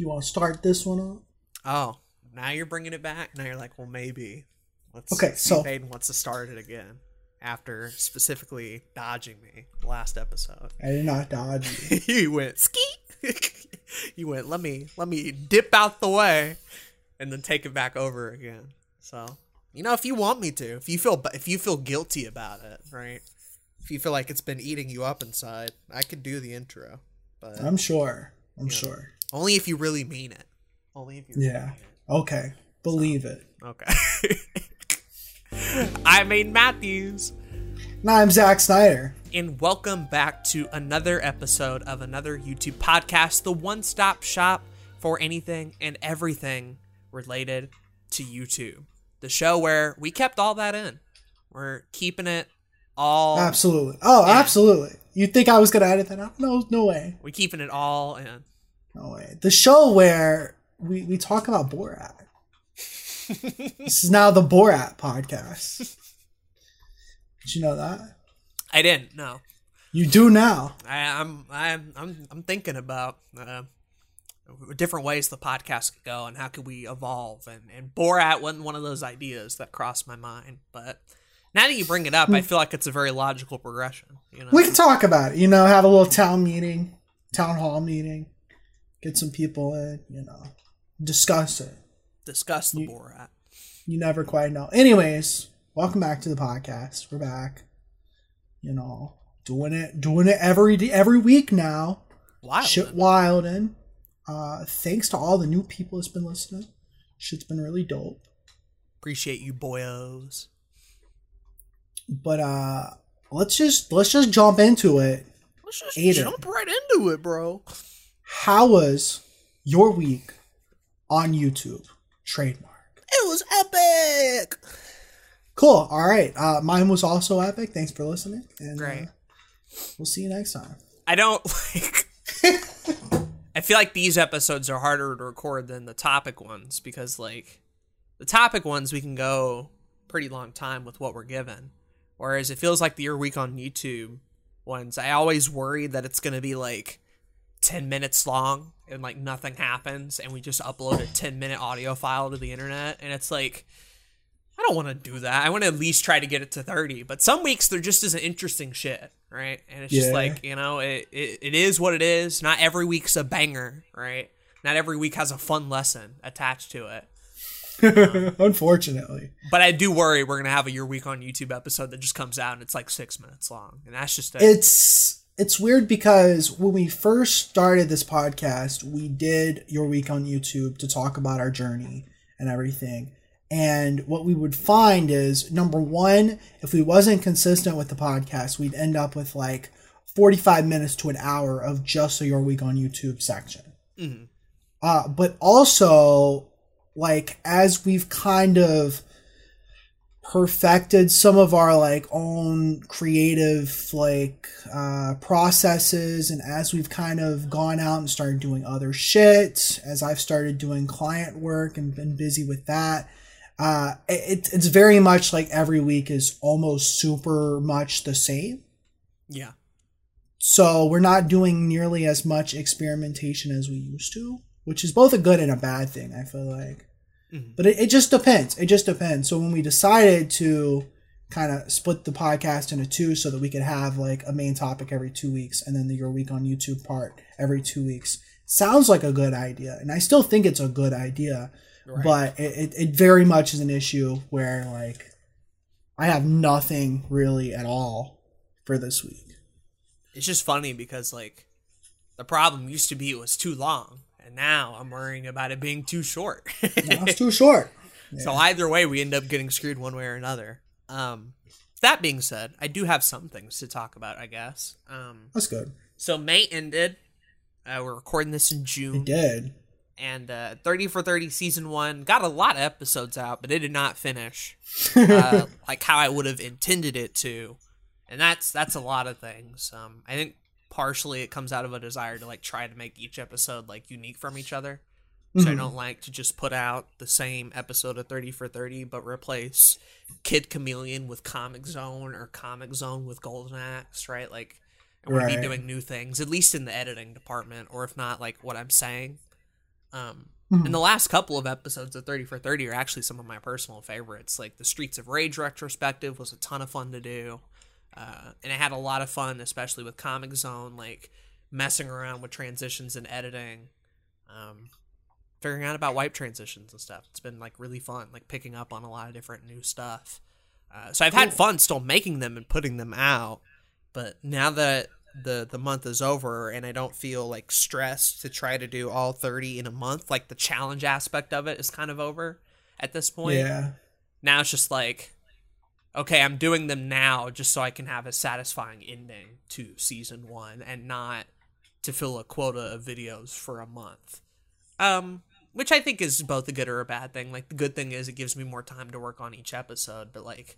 You want to start this one up? Oh, now you're bringing it back. Now you're like, well, maybe. Let's Okay, so- if Aiden wants to start it again after specifically dodging me last episode. I did not dodge you. you went ski. you went. Let me let me dip out the way, and then take it back over again. So you know, if you want me to, if you feel if you feel guilty about it, right? If you feel like it's been eating you up inside, I could do the intro, but I'm sure. I'm sure. Only if you really mean it. Only if you. Really Yeah. mean it. Okay. Believe it. Okay. I'm mean Matthews. And I'm Zack Snyder. And welcome back to another episode of another YouTube podcast, the one stop shop for anything and everything related to YouTube. The show where we kept all that in. We're keeping it all Absolutely. Oh, Yeah. absolutely. You think I was gonna edit that out? No, no way. we're keeping it all in. No way. The show where we, we talk about Borat. this is now the Borat podcast. Did you know that? I didn't, no. You do now. I, I'm I'm I'm I'm thinking about uh, different ways the podcast could go and how could we evolve and and Borat wasn't one of those ideas that crossed my mind, but now that you bring it up, I feel like it's a very logical progression. You know, We can talk about it. You know, have a little town meeting, town hall meeting, get some people in. You know, discuss it. discuss the Borat. You never quite know. Anyways, welcome back to the podcast. We're back. You know, doing it, doing it every day, every week now. Wild. Shit wild and uh thanks to all the new people that's been listening. Shit's been really dope. Appreciate you, boyos. But uh let's just let's just jump into it. Let's just Aiden. jump right into it, bro. How was your week on YouTube? Trademark. It was epic. Cool. All right. Uh mine was also epic. Thanks for listening. And Great. Uh, we'll see you next time. I don't like. I feel like these episodes are harder to record than the topic ones because, like, the topic ones we can go pretty long time with what we're given, whereas it feels like the Your Week on YouTube ones. I always worry that it's gonna be like ten minutes long and like nothing happens, and we just upload a ten minute audio file to the internet, and it's like. I don't want to do that. I want to at least try to get it to 30. But some weeks there just isn't interesting shit, right? And it's just like, you know, it, it, it is what it is. Not every week's a banger, right? Not every week has a fun lesson attached to it. Um, Unfortunately. But I do worry we're going to have a Your Week on YouTube episode that just comes out and it's like six minutes long. And that's just it. It's it's weird because when we first started this podcast, we did your week on YouTube to talk about our journey and everything. And what we would find is number one, if we wasn't consistent with the podcast, we'd end up with like 45 minutes to an hour of just a your week on YouTube section. Mhm. Uh, but also, like, as we've kind of perfected some of our like own creative like uh processes and as we've kind of gone out and started doing other shit as i've started doing client work and been busy with that uh it, it's very much like every week is almost super much the same yeah. so we're not doing nearly as much experimentation as we used to which is both a good and a bad thing i feel like Mhm. but it, it just depends it just depends so when we decided to kind of split the podcast into two so that we could have like a main topic every two weeks and then the your week on youtube part every two weeks sounds like a good idea and i still think it's a good idea Right. but it, it, it very much is an issue where like i have nothing really at all for this week It's just funny because, like, the problem used to be it was too long. And now I'm worrying about it being too short. it's too short So either way, we end up getting screwed one way or another. Um, that being said, I do have some things to talk about. I guess. Um, that's good so May ended. Uh, we're recording this in it June, did and uh, Thirty for Thirty season one got a lot of episodes out, but it did not finish uh, like how I would have intended it to, and that's that's a lot of things. Um, I think partially it comes out of a desire to like try to make each episode like unique from each other. So I Mhm. don't like to just put out the same episode of 30 for 30, but replace Kid Chameleon with Comix Zone or Comix Zone with Golden Axe, right? Like, I want to be doing new things, at least in the editing department, or if not, like what I'm saying. Um, and the last couple of episodes of 30 for 30 are actually some of my personal favorites. Like the Streets of Rage retrospective was a ton of fun to do. Uh, and I had a lot of fun, especially with Comix Zone, like messing around with transitions and editing, um, figuring out about wipe transitions and stuff. It's been like really fun, like picking up on a lot of different new stuff. Uh, so I've had fun still making them and putting them out. But now that the the month is over and I don't feel like stressed to try to do all 30 in a month, like the challenge aspect of it is kind of over at this point. Yeah. Now it's just like okay, I'm doing them now just so I can have a satisfying ending to season 1 and not to fill a quota of videos for a month. Um which I think is both a good or a bad thing. Like the good thing is it gives me more time to work on each episode, but like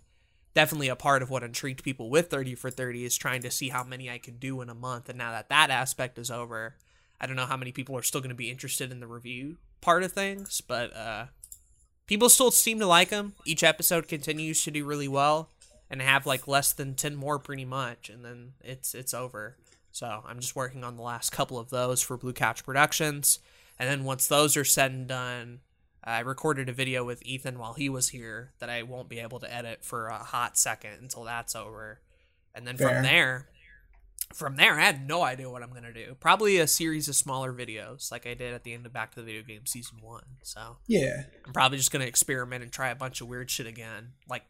definitely a part of what intrigued people with 30 for 30 is trying to see how many I could do in a month. And now that that aspect is over, I don't know how many people are still going to be interested in the review part of things, but uh, people still seem to like them. Each episode continues to do really well and have like less than 10 more pretty much and then it's it's over. So, I'm just working on the last couple of those for Blue Couch Productions. And then once those are said and done, I recorded a video with Ethan while he was here that I won't be able to edit for a hot second until that's over. And then Fair. from there, from there, I had no idea what I'm gonna do. Probably a series of smaller videos, like I did at the end of Back to the Video Game season one. So Yeah. I'm probably just gonna experiment and try a bunch of weird shit again, like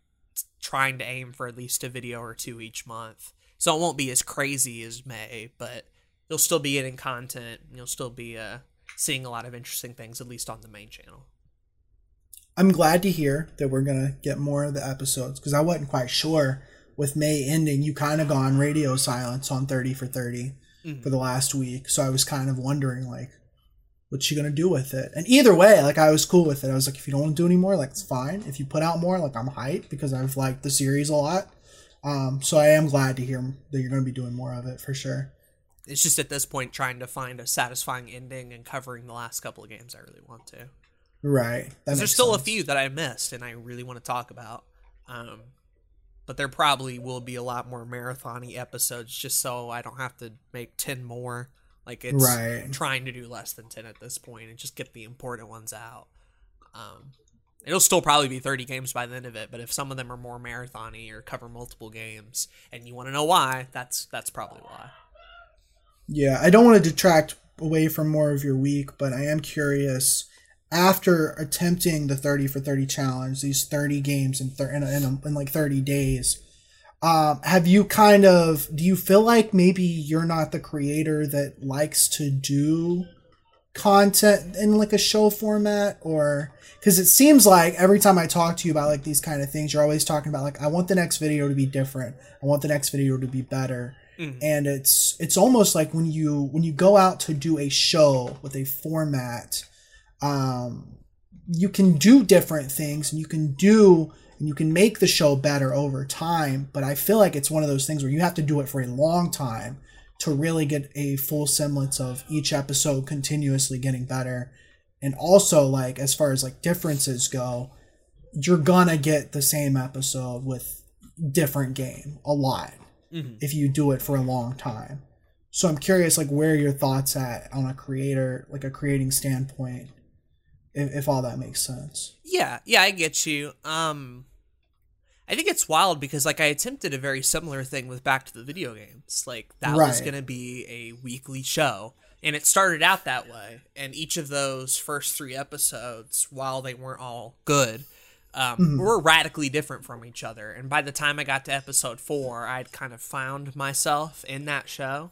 trying to aim for at least a video or two each month. So it won't be as crazy as May, but you'll still be getting content. and You'll still be uh, seeing a lot of interesting things, at least on the main channel. I'm glad to hear that we're gonna get more of the episodes because I wasn't quite sure. With May ending, you kind of gone radio silence on 30 for 30 for the last week, so I was kind of wondering like, what's she gonna do with it? And either way, like I was cool with it. I was like, if you don't want to do anymore, like it's fine. If you put out more, like I'm hyped because I've liked the series a lot. Um, so I am glad to hear that you're gonna be doing more of it for sure. It's just at this point trying to find a satisfying ending and covering the last couple of games I really want to. Right. There's still sense. a few that I missed and I really want to talk about. Um, but there probably will be a lot more marathony episodes just so I don't have to make 10 more. Like it's Right. trying to do less than 10 at this point and just get the important ones out. Um, it'll still probably be 30 games by the end of it, but if some of them are more marathony or cover multiple games and you want to know why, that's that's probably why. Yeah, I don't want to detract away from more of your week, but I am curious. After attempting the 30 for 30 challenge, these 30 games in, thir- in, in, in like 30 days, um, have you kind of, do you feel like maybe you're not the creator that likes to do content in like a show format? Or because it seems like every time i talk to you about like these kind of things you're always talking about like i want the next video to be different. I want the next video to be better. And it's it's almost like when you when you go out to do a show with a format um you can do different things and you can do and you can make the show better over time but i feel like it's one of those things where you have to do it for a long time to really get a full semblance of each episode continuously getting better. And also like as far as like differences go you're gonna get the same episode with different game a lot if you do it for a long time. So i'm curious like where are your thoughts at on a creator like a creating standpoint if, if all that makes sense. Yeah, yeah, I get you. Um I think it's wild because like I attempted a very similar thing with Back to the Video Games. Like that was going to be a weekly show and it started out that way. And each of those first 3 episodes while they weren't all good um, were radically different from each other. And by the time I got to episode 4 I'd kind of found myself in that show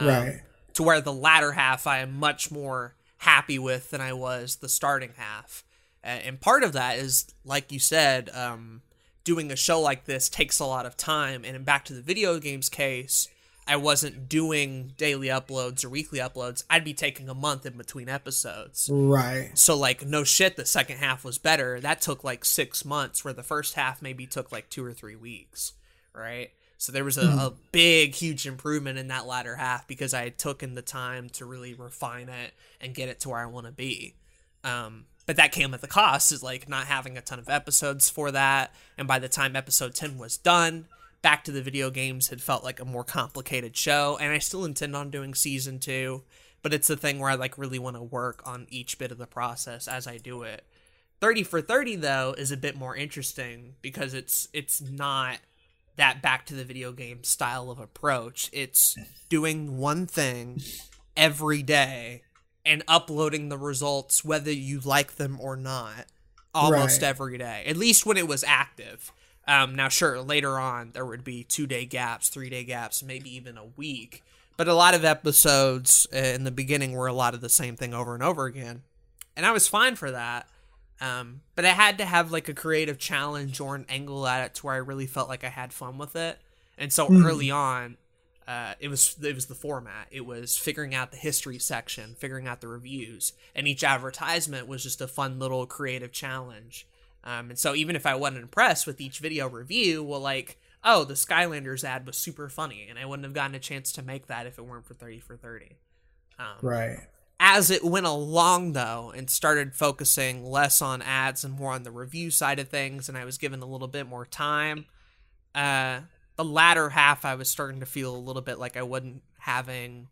right. to where the latter half I am much more happy with than I was the starting half. And part of that is, like you said, um, doing a show like this takes a lot of time. And in Back to the Video Games case, I wasn't doing daily uploads or weekly uploads. I'd be taking a month in between episodes. right So like no shit, the second half was better. That took like six months, where the first half maybe took like two or three weeks, right? So there was a, a big, huge improvement in that latter half because I had taken the time to really refine it and get it to where I want to be. Um, but that came at the cost is like not having a ton of episodes for that. And by the time episode ten was done, Back to the Video Games had felt like a more complicated show, and I still intend on doing season two. But but it's the thing where I like really want to work on each bit of the process as I do it. 30 for 30 though is a bit more interesting because it's it's not that back to the video game style of approach. It's doing one thing every day and uploading the results whether you like them or not almost Right. every day. At least when it was active. Um, now, sure, later on there would be two day gaps, three day gaps, maybe even a week. But a lot of episodes uh, in the beginning were a lot of the same thing over and over again, and I was fine for that. Um, but I had to have like a creative challenge or an angle at it to where I really felt like I had fun with it. And so early on, uh, it was it was the format. It was figuring out the history section, figuring out the reviews, and each advertisement was just a fun little creative challenge. Um, and so even if I wasn't impressed with each video review, well, like, oh, the Skylanders ad was super funny, and I wouldn't have gotten a chance to make that if it weren't for thirty for thirty. Um, Right. As it went along though and started focusing less on ads and more on the review side of things and i was given a little bit more time uh the latter half i was starting to feel a little bit like i wasn't having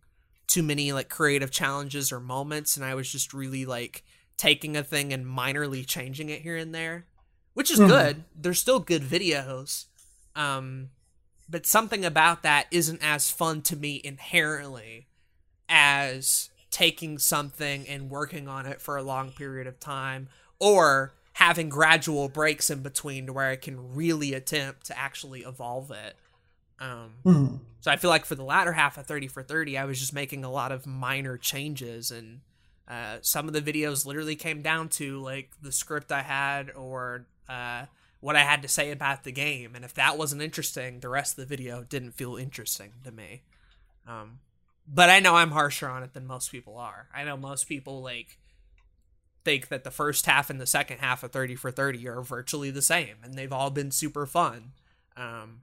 too many like creative challenges or moments and i was just really like taking a thing and minorly changing it here and there which is Mhm. good they're still good videos um but something about that isn't as fun to me inherently as taking something and working on it for a long period of time or having gradual breaks in between to where I can really attempt to actually evolve it. Um, Mhm. so I feel like for the latter half of 30 for 30, I was just making a lot of minor changes and uh, some of the videos literally came down to like the script I had or uh, what I had to say about the game. And if that wasn't interesting, the rest of the video didn't feel interesting to me. Um, but I know I'm harsher on it than most people are. I know most people like think that the first half and the second half of 30 for 30 are virtually the same and they've all been super fun. Um,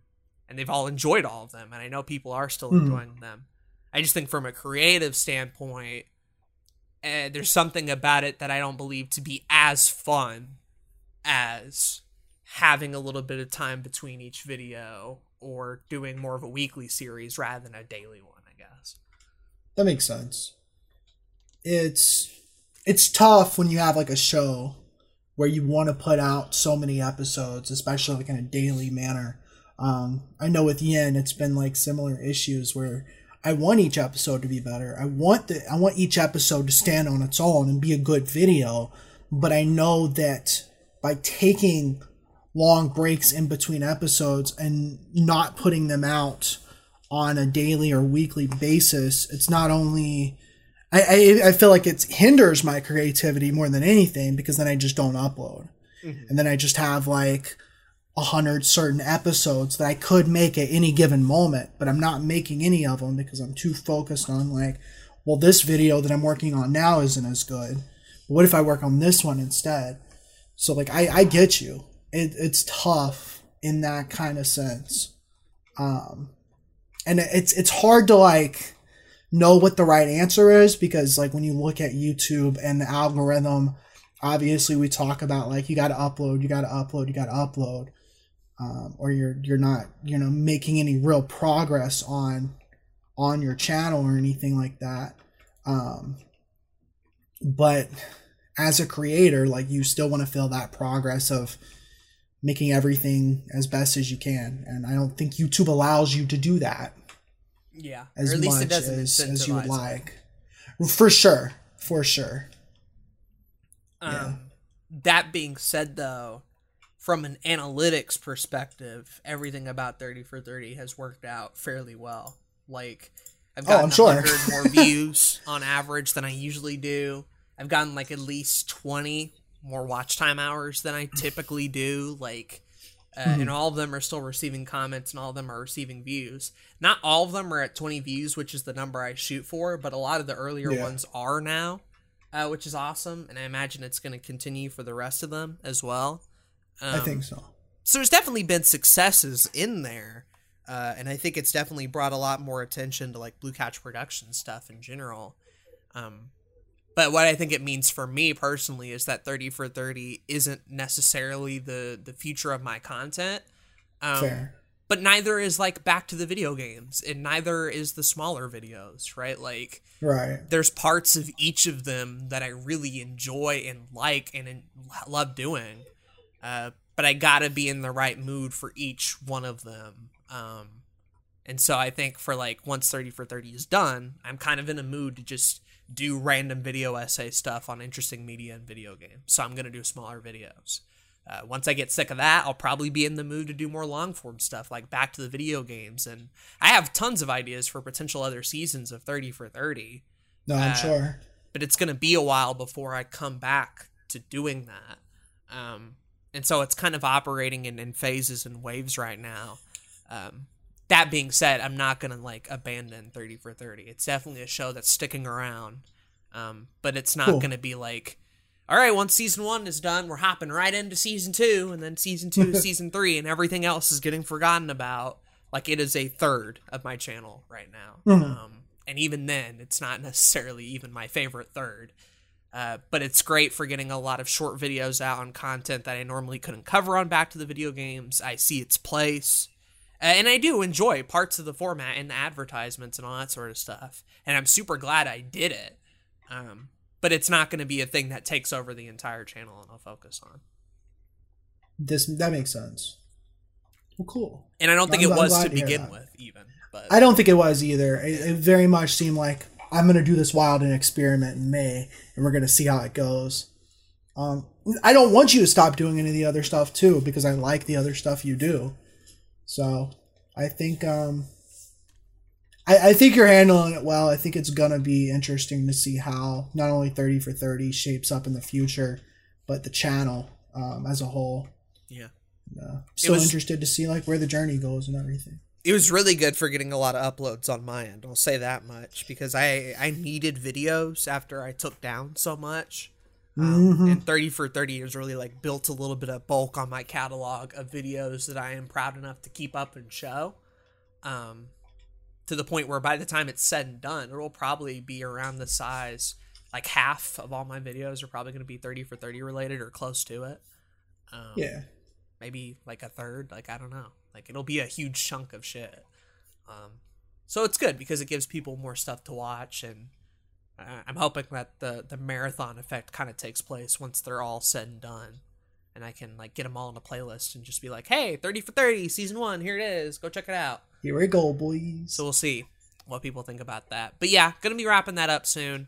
and they've all enjoyed all of them and I know people are still Mhm. enjoying them. I just think from a creative standpoint uh, there's something about it that I don't believe to be as fun as having a little bit of time between each video or doing more of a weekly series rather than a daily one. That makes sense. It's it's tough when you have like a show where you want to put out so many episodes, especially like in a daily manner. Um, I know with Yin, it's been like similar issues where I want each episode to be better. I want the I want each episode to stand on its own and be a good video, but I know that by taking long breaks in between episodes and not putting them out on a daily or weekly basis, it's not only I, I, I feel like it hinders my creativity more than anything because then I just don't upload. And then I just have like a hundred certain episodes that I could make at any given moment, but I'm not making any of them because I'm too focused on like, well, this video that I'm working on now isn't as good. But What if I work on this one instead? So like I, I get you. It, it's tough in that kind of sense. Um, and it's it's hard to like know what the right answer is because like when you look at YouTube and the algorithm, obviously we talk about like you got to upload, you got to upload, you got to upload, um, or you're you're not you know making any real progress on on your channel or anything like that. Um, but as a creator, like you still want to feel that progress of making everything as best as you can, and I don't think YouTube allows you to do that Yeah, as or at least much it doesn't as, as you would like. For sure, for sure. Um, Yeah. That being said, though, from an analytics perspective, everything about 30 for 30 has worked out fairly well. Like, I've Oh, gotten I'm sure. 100 more views on average than I usually do. I've gotten like at least 20 more watch time hours than I typically do. Like, uh, Hmm. and all of them are still receiving comments and all of them are receiving views. Not all of them are at 20 views, which is the number I shoot for, but a lot of the earlier Yeah. ones are now, uh, which is awesome. And I imagine it's going to continue for the rest of them as well. Um, I think so. so there's definitely been successes in there uh, and i think it's definitely brought a lot more attention to like blue Couch production stuff in general um, but what i think it means for me personally is that 30 for 30 isn't necessarily the the future of my content. Um, Fair. but neither is like back to the video games and neither is the smaller videos right? Like right. there's parts of each of them that i really enjoy and like and in, love doing uh, but i gotta be in the right mood for each one of them. Um, and so i think for like once 30 for 30 is done i'm kind of in a mood to just do random video essay stuff on interesting media and video games so i'm gonna do smaller videos uh, once I get sick of that, I'll probably be in the mood to do more long form stuff like back to the video games. And I have tons of ideas for potential other seasons of 30 for 30. No, I'm uh, sure. But it's going to be a while before I come back to doing that. Um, and so it's kind of operating in, in phases and waves right now. Um, that being said, I'm not going to like abandon 30 for 30. It's definitely a show that's sticking around. Um, but it's not cool. going to be like all right, once season one is done, we're hopping right into season two, and then season two season three, and everything else is getting forgotten about. Like it is a third of my channel right now. Mm-hmm. Um, and even then, it's not necessarily even my favorite third. Uh, but it's great for getting a lot of short videos out on content that I normally couldn't cover on Back to the Video Games. I see its place. Uh, and I do enjoy parts of the format and the advertisements and all that sort of stuff. And I'm super glad I did it. Um, but it's not going to be a thing that takes over the entire channel and I'll focus on. This that makes sense. Well, cool. And I don't think I'm, it was to, to begin with, even. But I don't think it was either. It, it very much seemed like I'm going to do this wild and experiment in May, and we're going to see how it goes. Um, I don't want you to stop doing any of the other stuff too, because I like the other stuff you do. So I think um, I, I think you're handling it well. I think it's gonna be interesting to see how not only 30 for 30 shapes up in the future, but the channel um, as a whole. Yeah. Uh, still was, interested to see like where the journey goes and everything. It was really good for getting a lot of uploads on my end. I'll say that much because I I needed videos after I took down so much. Um, mm-hmm. And 30 for 30 has really like built a little bit of bulk on my catalog of videos that I am proud enough to keep up and show. Um, to the point where by the time it's said and done, it will probably be around the size. Like half of all my videos are probably going to be 30 for 30 related or close to it. Um, yeah. Maybe like a third. Like, I don't know. Like, it'll be a huge chunk of shit. Um, so it's good because it gives people more stuff to watch. And I'm hoping that the, the marathon effect kind of takes place once they're all said and done. And I can like get them all in a playlist and just be like, hey, 30 for 30, season one, here it is. Go check it out. Here we go, boys. So we'll see what people think about that. But yeah, gonna be wrapping that up soon.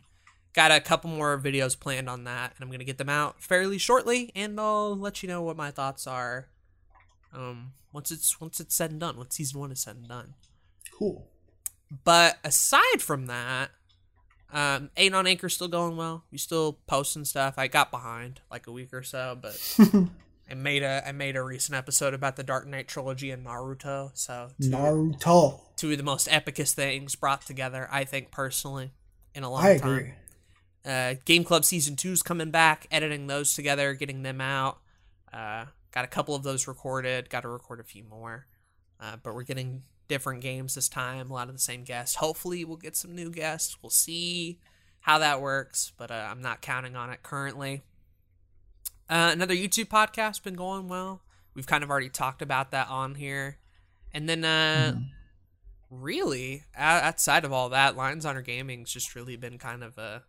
Got a couple more videos planned on that, and I'm gonna get them out fairly shortly, and I'll let you know what my thoughts are. Um, once it's once it's said and done, once season one is said and done. Cool. But aside from that, um, Eight on Anchor still going well. We still posting stuff. I got behind like a week or so, but I made a I made a recent episode about the Dark Knight trilogy and Naruto. So two, Naruto, two of the most epicest things brought together, I think personally, in a long I time. Agree. Uh, Game Club season two is coming back. Editing those together, getting them out. Uh, got a couple of those recorded. Got to record a few more, uh, but we're getting different games this time. A lot of the same guests. Hopefully, we'll get some new guests. We'll see how that works, but uh, I'm not counting on it currently. Uh, another YouTube podcast been going well. We've kind of already talked about that on here, and then uh, mm. really outside of all that, Lions Honor Gaming's just really been kind of a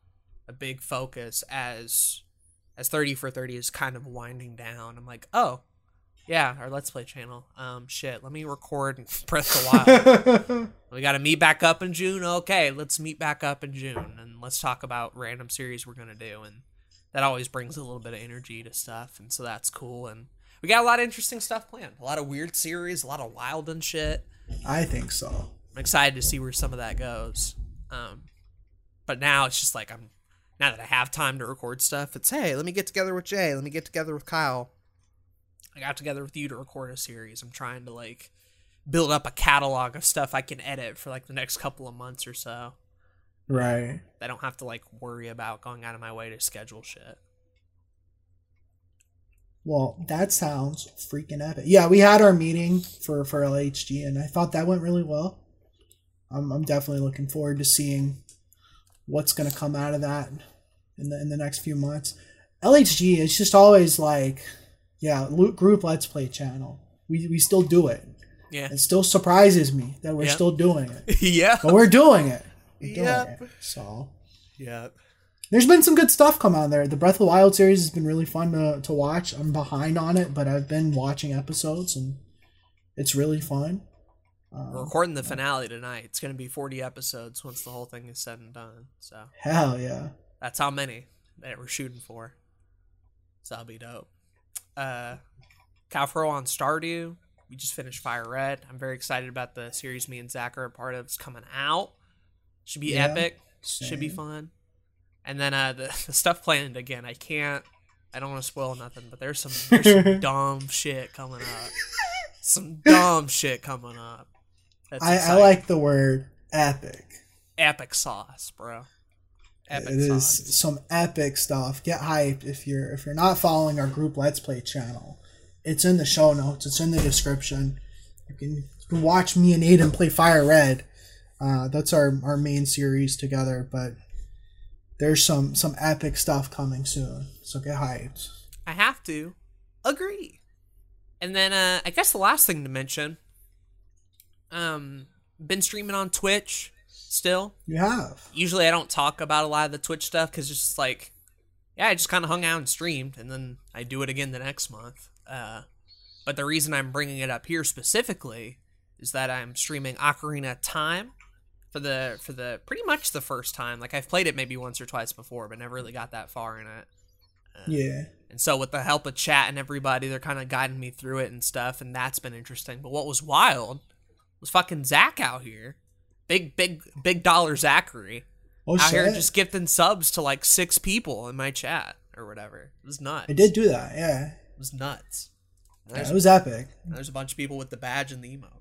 a big focus as as 30 for 30 is kind of winding down. I'm like, oh, yeah, our Let's Play channel. Um, shit, let me record Breath of the Wild. we got to meet back up in June. Okay, let's meet back up in June and let's talk about random series we're gonna do. And that always brings a little bit of energy to stuff, and so that's cool. And we got a lot of interesting stuff planned. A lot of weird series, a lot of wild and shit. I think so. I'm excited to see where some of that goes. Um, but now it's just like I'm now that I have time to record stuff. It's hey, let me get together with Jay. Let me get together with Kyle. I got together with you to record a series. I'm trying to like build up a catalog of stuff I can edit for like the next couple of months or so. Right. I don't have to like worry about going out of my way to schedule shit. Well, that sounds freaking epic. Yeah, we had our meeting for for LHG, and I thought that went really well. I'm I'm definitely looking forward to seeing what's going to come out of that in the in the next few months. LHG is just always like, yeah, group let's play channel. We we still do it. Yeah. It still surprises me that we're Yep. still doing it. yeah. But we're doing it. We're doing Yep. it. So Yeah. there's been some good stuff come out there. The Breath of the Wild series has been really fun to, to watch. I'm behind on it, but I've been watching episodes and it's really fun. We're um, recording the finale tonight. It's going to be 40 episodes once the whole thing is said and done. So Hell yeah. that's how many that we're shooting for. So that'll be dope. Uh, Calfro on Stardew. We just finished Fire Red. I'm very excited about the series me and Zach are a part of. It's coming out. Should be Yeah, epic. Should be fun. And then uh, the, the stuff planned again. I can't. I don't want to spoil nothing, but there's some there's some dumb shit coming up. Some dumb shit coming up. That's I, I like the word epic. epic sauce, bro. Epic It is sauce. some epic stuff. Get hyped if you're if you're not following our group Let's Play channel. It's in the show notes. It's in the description. You can you can watch me and Aiden play Fire Red. Uh, that's our our main series together. But there's some some epic stuff coming soon. So get hyped. I have to agree. And then uh I guess the last thing to mention, um, been streaming on Twitch still. You have. Usually I don't talk about a lot of the Twitch stuff because it's just like, yeah, I just kind of hung out and streamed, and then I do it again the next month. Uh, but the reason I'm bringing it up here specifically is that I'm streaming Ocarina Time for the for the pretty much the first time. Like I've played it maybe once or twice before, but never really got that far in it. Yeah. And so, with the help of chat and everybody, they're kind of guiding me through it and stuff, and that's been interesting. But what was wild was fucking Zach out here, big, big, big dollar Zachary, Oh out here just gifting subs to like six people in my chat or whatever. It was nuts. I did do that. Yeah. It was nuts. yeah it was epic. there's a bunch of people with the badge and the emote.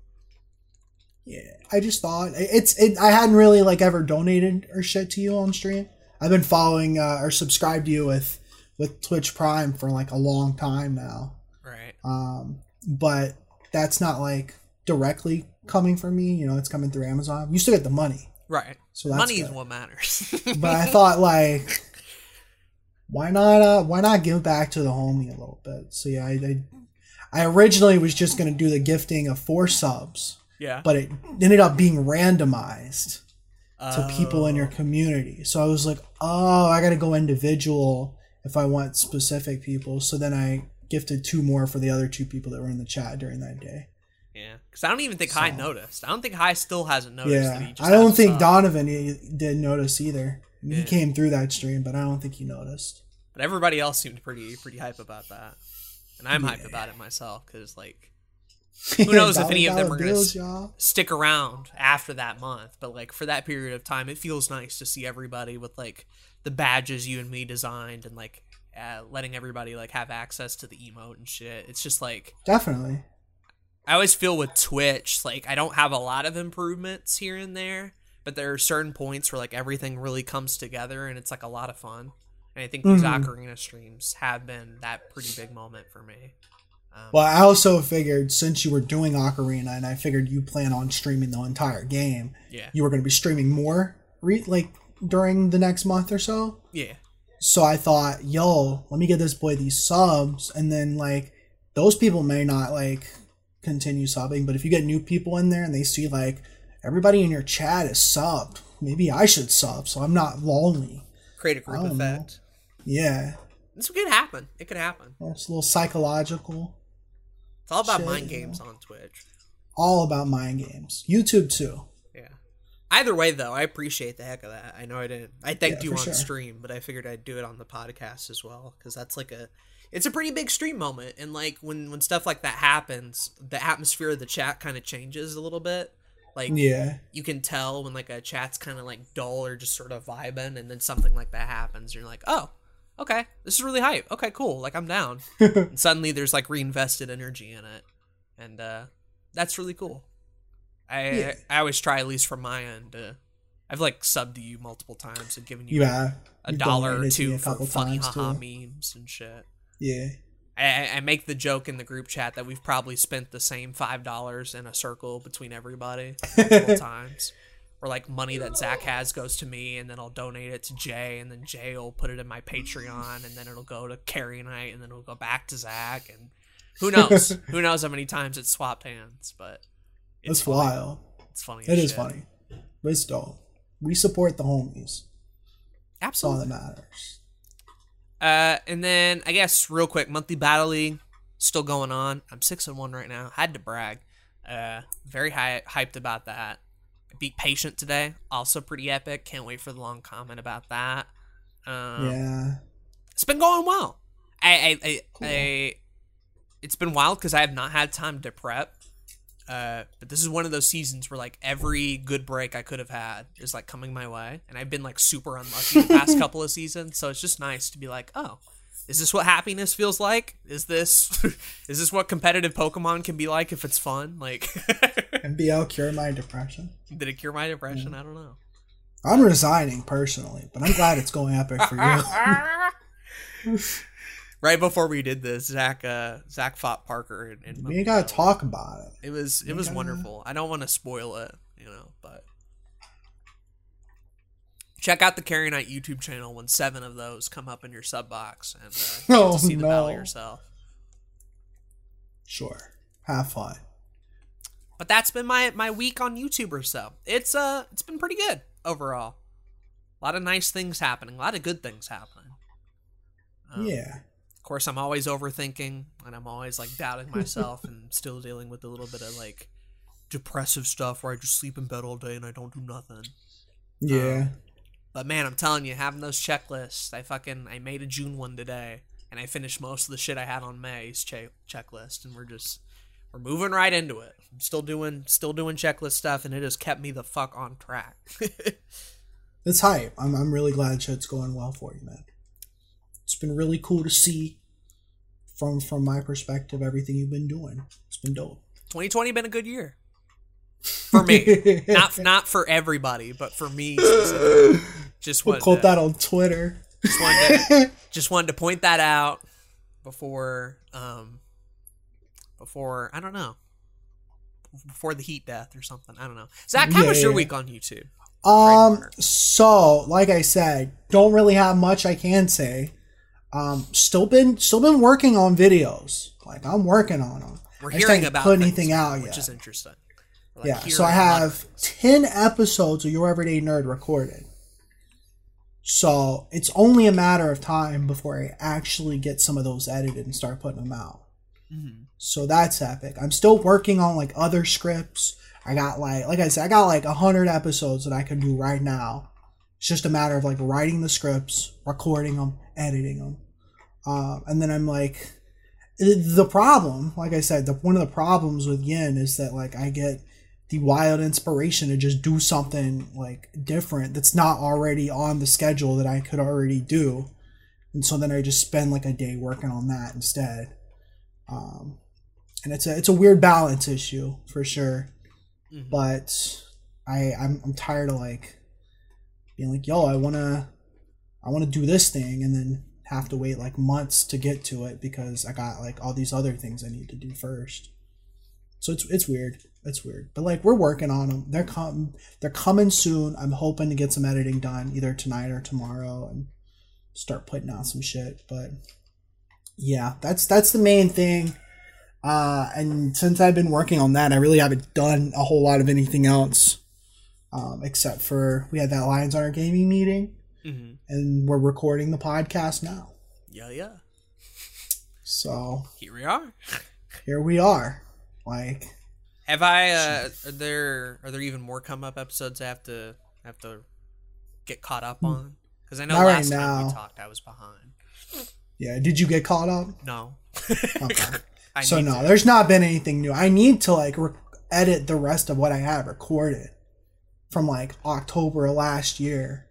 Yeah, I just thought it's it. I hadn't really like ever donated or shit to you on stream. I've been following uh, or subscribed to you with with Twitch Prime for like a long time now. Right. Um, but that's not like directly coming from me. You know, it's coming through Amazon. You still get the money, Right. so that's Money is what matters. But I thought like, why not? Uh, why not give back to the homie a little bit? So yeah, I I, I originally was just gonna do the gifting of four subs, yeah. but it ended up being randomized. to people in your Oh. community. So I was like, oh, I got to go individual if I want specific people. So then I gifted two more for the other two people that were in the chat during that day. Yeah. Because I don't even think High noticed. I don't think High still hasn't noticed. that he yeah, just I don't think. Donovan did notice either. He came through that stream, but I don't think he noticed. But everybody else seemed pretty pretty hype about that, and I'm hyped about it myself because like Who knows if any of them are s- y'all. stick around after that month, but like for that period of time, it feels nice to see everybody with like the badges you and me designed and like uh, letting everybody like have access to the emote and shit. It's just like Definitely. I always feel with Twitch, like I don't have a lot of improvements here and there, but there are certain points where like everything really comes together and it's like a lot of fun. And I think these Mhm. Ocarina streams have been that pretty big moment for me. Um, Well, I also figured since you were doing Ocarina, and I figured you plan on streaming the entire game, yeah, you were going to be streaming more, re- like during the next month or so. yeah, So I thought, yo, let me get this boy these subs, and then like those people may not like continue subbing, but if you get new people in there and they see like everybody in your chat is subbed, maybe I should sub so I'm not lonely. create a group don't know. effect. Yeah, This could happen. It could happen. it's a little psychological. It's all about Shit, mind yeah. games on Twitch. All about mind games. YouTube too. Yeah. Either way, though, I appreciate the heck of that. I know I didn't. I thanked Yeah, you on sure. stream, but I figured I'd do it on the podcast as well because that's like a. It's a pretty big stream moment, and like when when stuff like that happens, the atmosphere of the chat kind of changes a little bit. Like Yeah, you can tell when like a chat's kind of like dull or just sort of vibing, and then something like that happens. You're like, oh, okay, this is really hype. Okay, cool. Like I'm down. and suddenly there's like reinvested energy in it, and uh, that's really cool. I Yeah. I always try at least from my end. To, I've like subbed to you multiple times and given you you have a dollar or donated to me two a for funny haha too. memes and shit. Yeah, I, make the joke in the group chat that we've probably spent the same five dollars in a circle between everybody multiple times. Or like money that Zach has goes to me, and then I'll donate it to Jay, and then Jay will put it in my Patreon, and then it'll go to Carrie and I, and then it'll go back to Zach, and who knows? who knows how many times it's swapped hands? But It's, wild. It's funny. It is shit. funny. But it's dope. We support the homies. That's all that matters. Uh, and then I guess real quick, monthly battle league still going on. I'm six and one right now. Had to brag. Uh, very high hyped about that. Beat patient today. Also pretty epic. Can't wait for the long comment about that. Um, yeah. it's been going well. I, I, I, Cool. I it's been wild because I have not had time to prep. Uh, but this is one of those seasons where like every good break I could have had is like coming my way, and I've been like super unlucky the past couple of seasons. So it's just nice to be like, oh, is this what happiness feels like? Is this is this what competitive Pokemon can be like if it's fun? Like, NBL cure my depression. did it cure my depression? I don't know. I'm resigning personally, but I'm glad it's going epic for you. Right before we did this, Zach uh, Zach fought Parker, and, and we ain't gotta talk about it. It was it was gotta- wonderful. I don't want to spoil it, you know, but check out the Carry Night YouTube channel when seven of those come up in your sub box and uh, Oh, to see the battle yourself. Sure. Have fun. But that's been my my week on YouTube or so. It's uh it's been pretty good overall. A lot of nice things happening. A lot of good things happening. Um, yeah. Of course, I'm always overthinking, and I'm always like doubting myself, and still dealing with a little bit of like depressive stuff where I just sleep in bed all day and I don't do nothing. Yeah. Um, but man, I'm telling you, having those checklists, I fucking I made a June one today, and I finished most of the shit I had on May's che- checklist, and we're just we're moving right into it. I'm still doing still doing checklist stuff, and it has kept me the fuck on track. it's hype. I'm I'm really glad shit's going well for you, man. It's been really cool to see from from my perspective everything you've been doing. It's been dope. 2020 been a good year for me, not not for everybody, but for me. Just We'll quote to- that on Twitter. just wanted to, just wanted to point that out before um before I don't know before the heat death or something. I don't know. Zach, how Yeah, was your yeah. week on YouTube? Um. So, like I said, don't really have much I can say. Um. Still been still been working on videos. Like I'm working on them. We're I just hearing about put anything out which yet. is interesting. Like, yeah. So I have ten episodes of Your Everyday Nerd recorded. So it's only a matter of time before I actually get some of those edited and start putting them out. Mhm. So that's epic. I'm still working on like other scripts. I got like like I said, I got like a hundred episodes that I can do right now. It's just a matter of like writing the scripts, recording them, editing them, um, and then I'm like, the- problem, like I said, the one of the problems with Yin is that like I get the wild inspiration to just do something like different that's not already on the schedule that I could already do, and so then I just spend like a day working on that instead. Um, and it's a it's a weird balance issue for sure Mhm. but I I'm, I'm tired of like being like yo I want to I want to do this thing and then have to wait like months to get to it because I got like all these other things I need to do first. So it's it's weird. It's weird. But like we're working on them. They're com- they're coming soon. I'm hoping to get some editing done either tonight or tomorrow and start putting out some shit, but yeah, that's that's the main thing. Uh, and since I've been working on that, I really haven't done a whole lot of anything else, um, except for we had that Lions Honor Gaming meeting, Mhm. and we're recording the podcast now. Yeah, yeah. So Here we are. here we are. Like, Have I? Uh, are there are there even more come up episodes I have to have to get caught up on? Because I know Hmm. Not right last time we talked, I was behind. yeah, did you get caught up? No. Okay. So no, to. there's not been anything new. I need to like re- edit the rest of what I have recorded from like October of last year,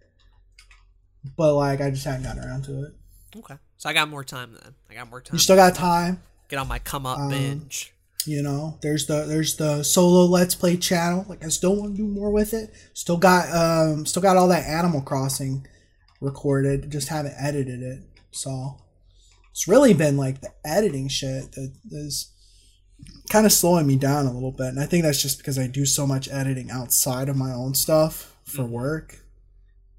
but like I just haven't gotten around to it. Okay. So I got more time then. I got more time. You still got time. Get on my come up Um, binge. You know, there's the there's the solo let's play channel. Like I still want to do more with it. Still got um still got all that Animal Crossing recorded. Just haven't edited it. So it's really been like the editing shit that is kind of slowing me down a little bit. And I think that's just because I do so much editing outside of my own stuff for Mhm. work.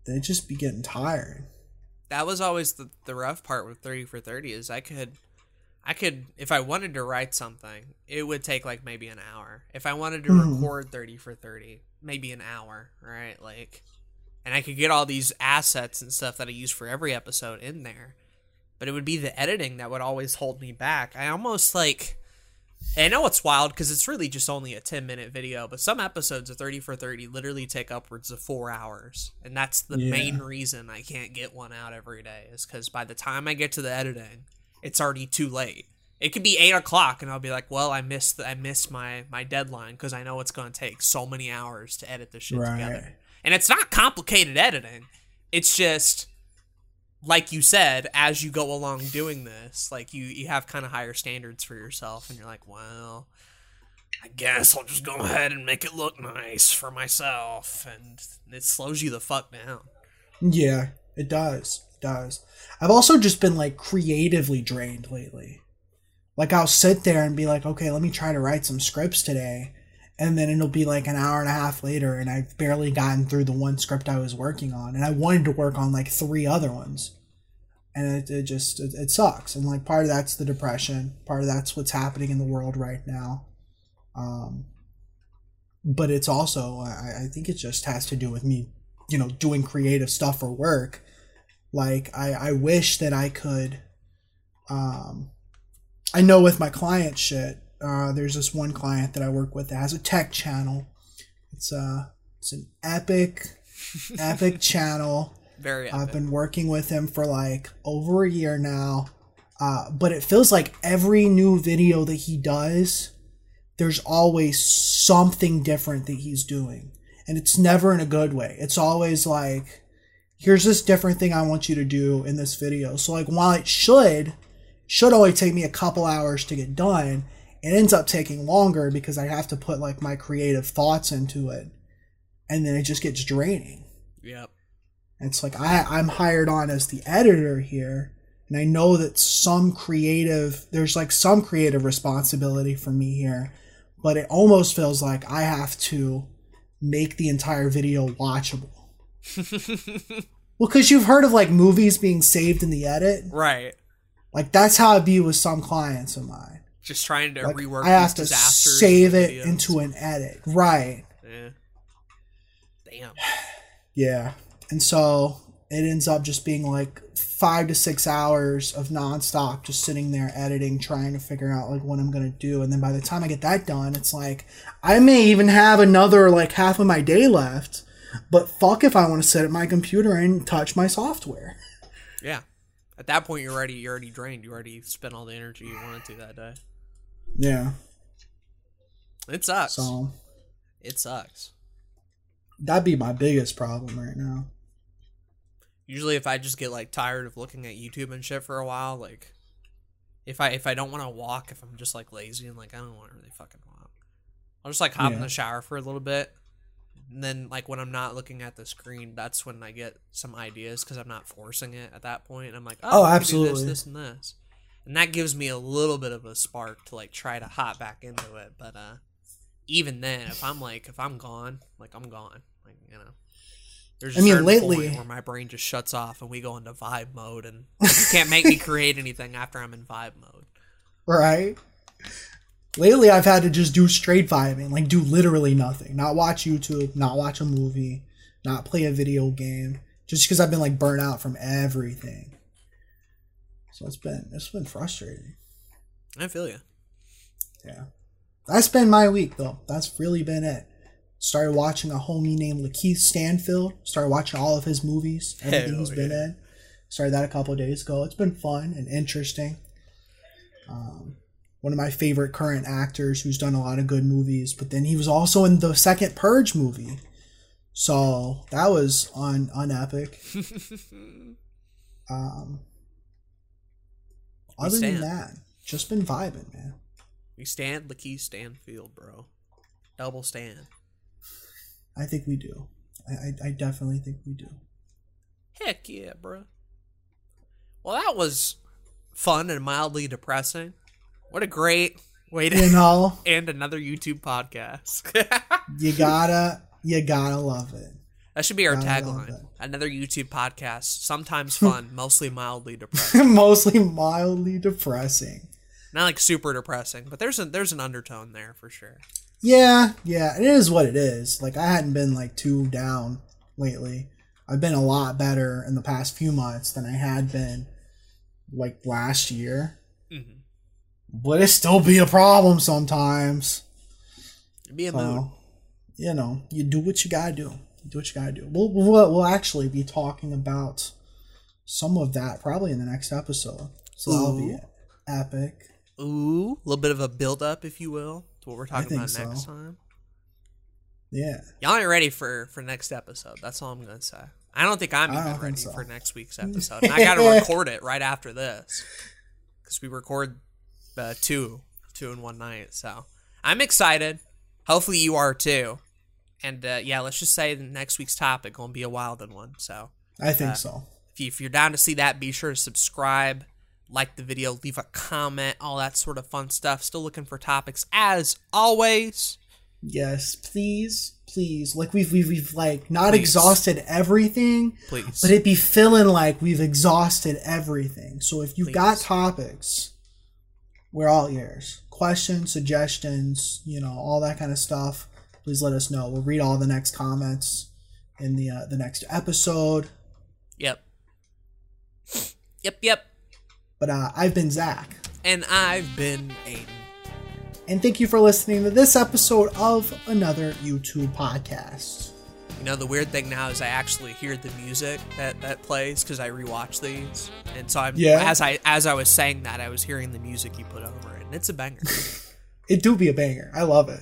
It just be getting tired. That was always the the rough part with thirty for thirty is I could I could if I wanted to write something, it would take like maybe an hour. If I wanted to Mhm. record 30 for 30, maybe an hour, right? Like and I could get all these assets and stuff that I use for every episode in there. But it would be the editing that would always hold me back. I almost like and I know it's wild because it's really just only a 10 minute video, but some episodes of 30 for 30 literally take upwards of four hours. And that's the Yeah. main reason I can't get one out every day, is because by the time I get to the editing, it's already too late. It could be eight o'clock, and I'll be like, "Well, I missed I missed my my deadline because I know it's going to take so many hours to edit this shit Right. together." And it's not complicated editing; it's just like you said, as you go along doing this, like you you have kind of higher standards for yourself, and you're like, "Well, I guess I'll just go ahead and make it look nice for myself," and it slows you the fuck down. Yeah, it does. It does. I've also just been like creatively drained lately. Like I'll sit there and be like, okay, let me try to write some scripts today. And then it'll be like an hour and a half later and I've barely gotten through the one script I was working on. And I wanted to work on like three other ones. And it, it just, it, it sucks. And like part of that's the depression. Part of that's what's happening in the world right now. Um, but it's also, I, I think it just has to do with me, you know, doing creative stuff for work like i i wish that i could um i know with my client shit uh there's this one client that i work with that has a tech channel it's uh it's an epic epic channel Very i've been working with him for like over a year now uh but it feels like every new video that he does there's always something different that he's doing and it's never in a good way it's always like here's this different thing I want you to do in this video. So like while it should should only take me a couple hours to get done, it ends up taking longer because I have to put like my creative thoughts into it. And then it just gets draining. Yep. It's like I, I'm hired on as the editor here, and I know that some creative there's like some creative responsibility for me here, but it almost feels like I have to make the entire video watchable. Well, because you've heard of like movies being saved in the edit, right. like that's how it be with some clients of mine. Just trying to Like, rework I have to save it videos. into an edit, right? Yeah. Damn. Yeah. And so it ends up just being like five to six hours of nonstop just sitting there editing, trying to figure out like what I'm gonna do. And then by the time I get that done, it's like I may even have another like half of my day left. But fuck if I want to sit at my computer and touch my software. Yeah. At that point, you're already you're already drained. You already spent all the energy you wanted to that day. Yeah. It sucks. So It sucks. that'd be my biggest problem right now. Usually, if I just get like tired of looking at YouTube and shit for a while, like if I if I don't want to walk, if I'm just like lazy and like I don't want to really fucking walk, I'll just like hop in the shower for a little bit. And then like when I'm not looking at the screen, that's when I get some ideas because I'm not forcing it at that point. I'm like, Oh, oh, I could do absolutely. this, this, and this, and that gives me a little bit of a spark to like try to hop back into it. But uh even then, if I'm like if I'm gone, like I'm gone, like you know. There's a I mean, lately- where my brain just shuts off and we go into vibe mode, and you can't make me create anything after I'm in vibe mode. Right? Lately, I've had to just do straight vibing, like do literally nothing. Not watch YouTube, not watch a movie, not play a video game, just because I've been like burnt out from everything. So it's been it's been frustrating. I feel you. Yeah, that's been my week though. That's really been it. Started watching a homie named Lakeith Stanfield. Started watching all of his movies, everything Hell he's been yeah. in. Started that a couple days ago. It's been fun and interesting. Um, one of my favorite current actors who's done a lot of good movies, but then he was also in the second Purge movie. So that was on on epic. Um, other than that, just been vibing, man. We stand Lakeith Stanfield, bro. Double stand. I think we do. I, I, I definitely think we do. Heck yeah, bro. Well, that was fun and mildly depressing. What a great way to You know, end another YouTube podcast. you gotta, you gotta love it. that should be our tagline. Another YouTube podcast, sometimes fun, mostly mildly depressing. Mostly mildly depressing. Not like super depressing, but there's a there's an undertone there for sure. Yeah, yeah, it is what it is. Like I hadn't been like too down lately. I've been a lot better in the past few months than I had been like last year. Mm-hmm. But it still be a problem sometimes. Be a mood. You know, you do what you gotta do. You do what you gotta do. We'll, we'll we'll actually be talking about some of that probably in the next episode. So that'll be epic. Ooh, a little bit of a build up, if you will, what we're talking about next time. Yeah. Y'all ain't ready for for next episode. That's all I'm gonna say. I don't think I'm even ready so. for next week's episode. And I got to record it right after this because we record uh, two two in one night. So I'm excited. Hopefully you are too. And uh, yeah, let's just say the next week's topic gonna be a wild one. So I think Uh, so. if, you, if you're down to see that, be sure to subscribe, like the video, leave a comment, all that sort of fun stuff. Still looking for topics as always. Yes, please, please. Like we've we've, we've like not Please. exhausted everything, Please. but it be feeling like we've exhausted everything. So if you've got topics, we're all ears. Questions, suggestions, you know, all that kind of stuff. Please let us know. We'll read all the next comments in the uh, the next episode. Yep. Yep, yep. But uh, I've been Zach, And I've been Aiden. and thank you for listening to this episode of another YouTube podcast. You know, the weird thing now is I actually hear the music that, that plays because I rewatch these, and so I'm Yeah. as I as I was saying that I was hearing the music you put over it, and it's a banger. It do be a banger. I love it.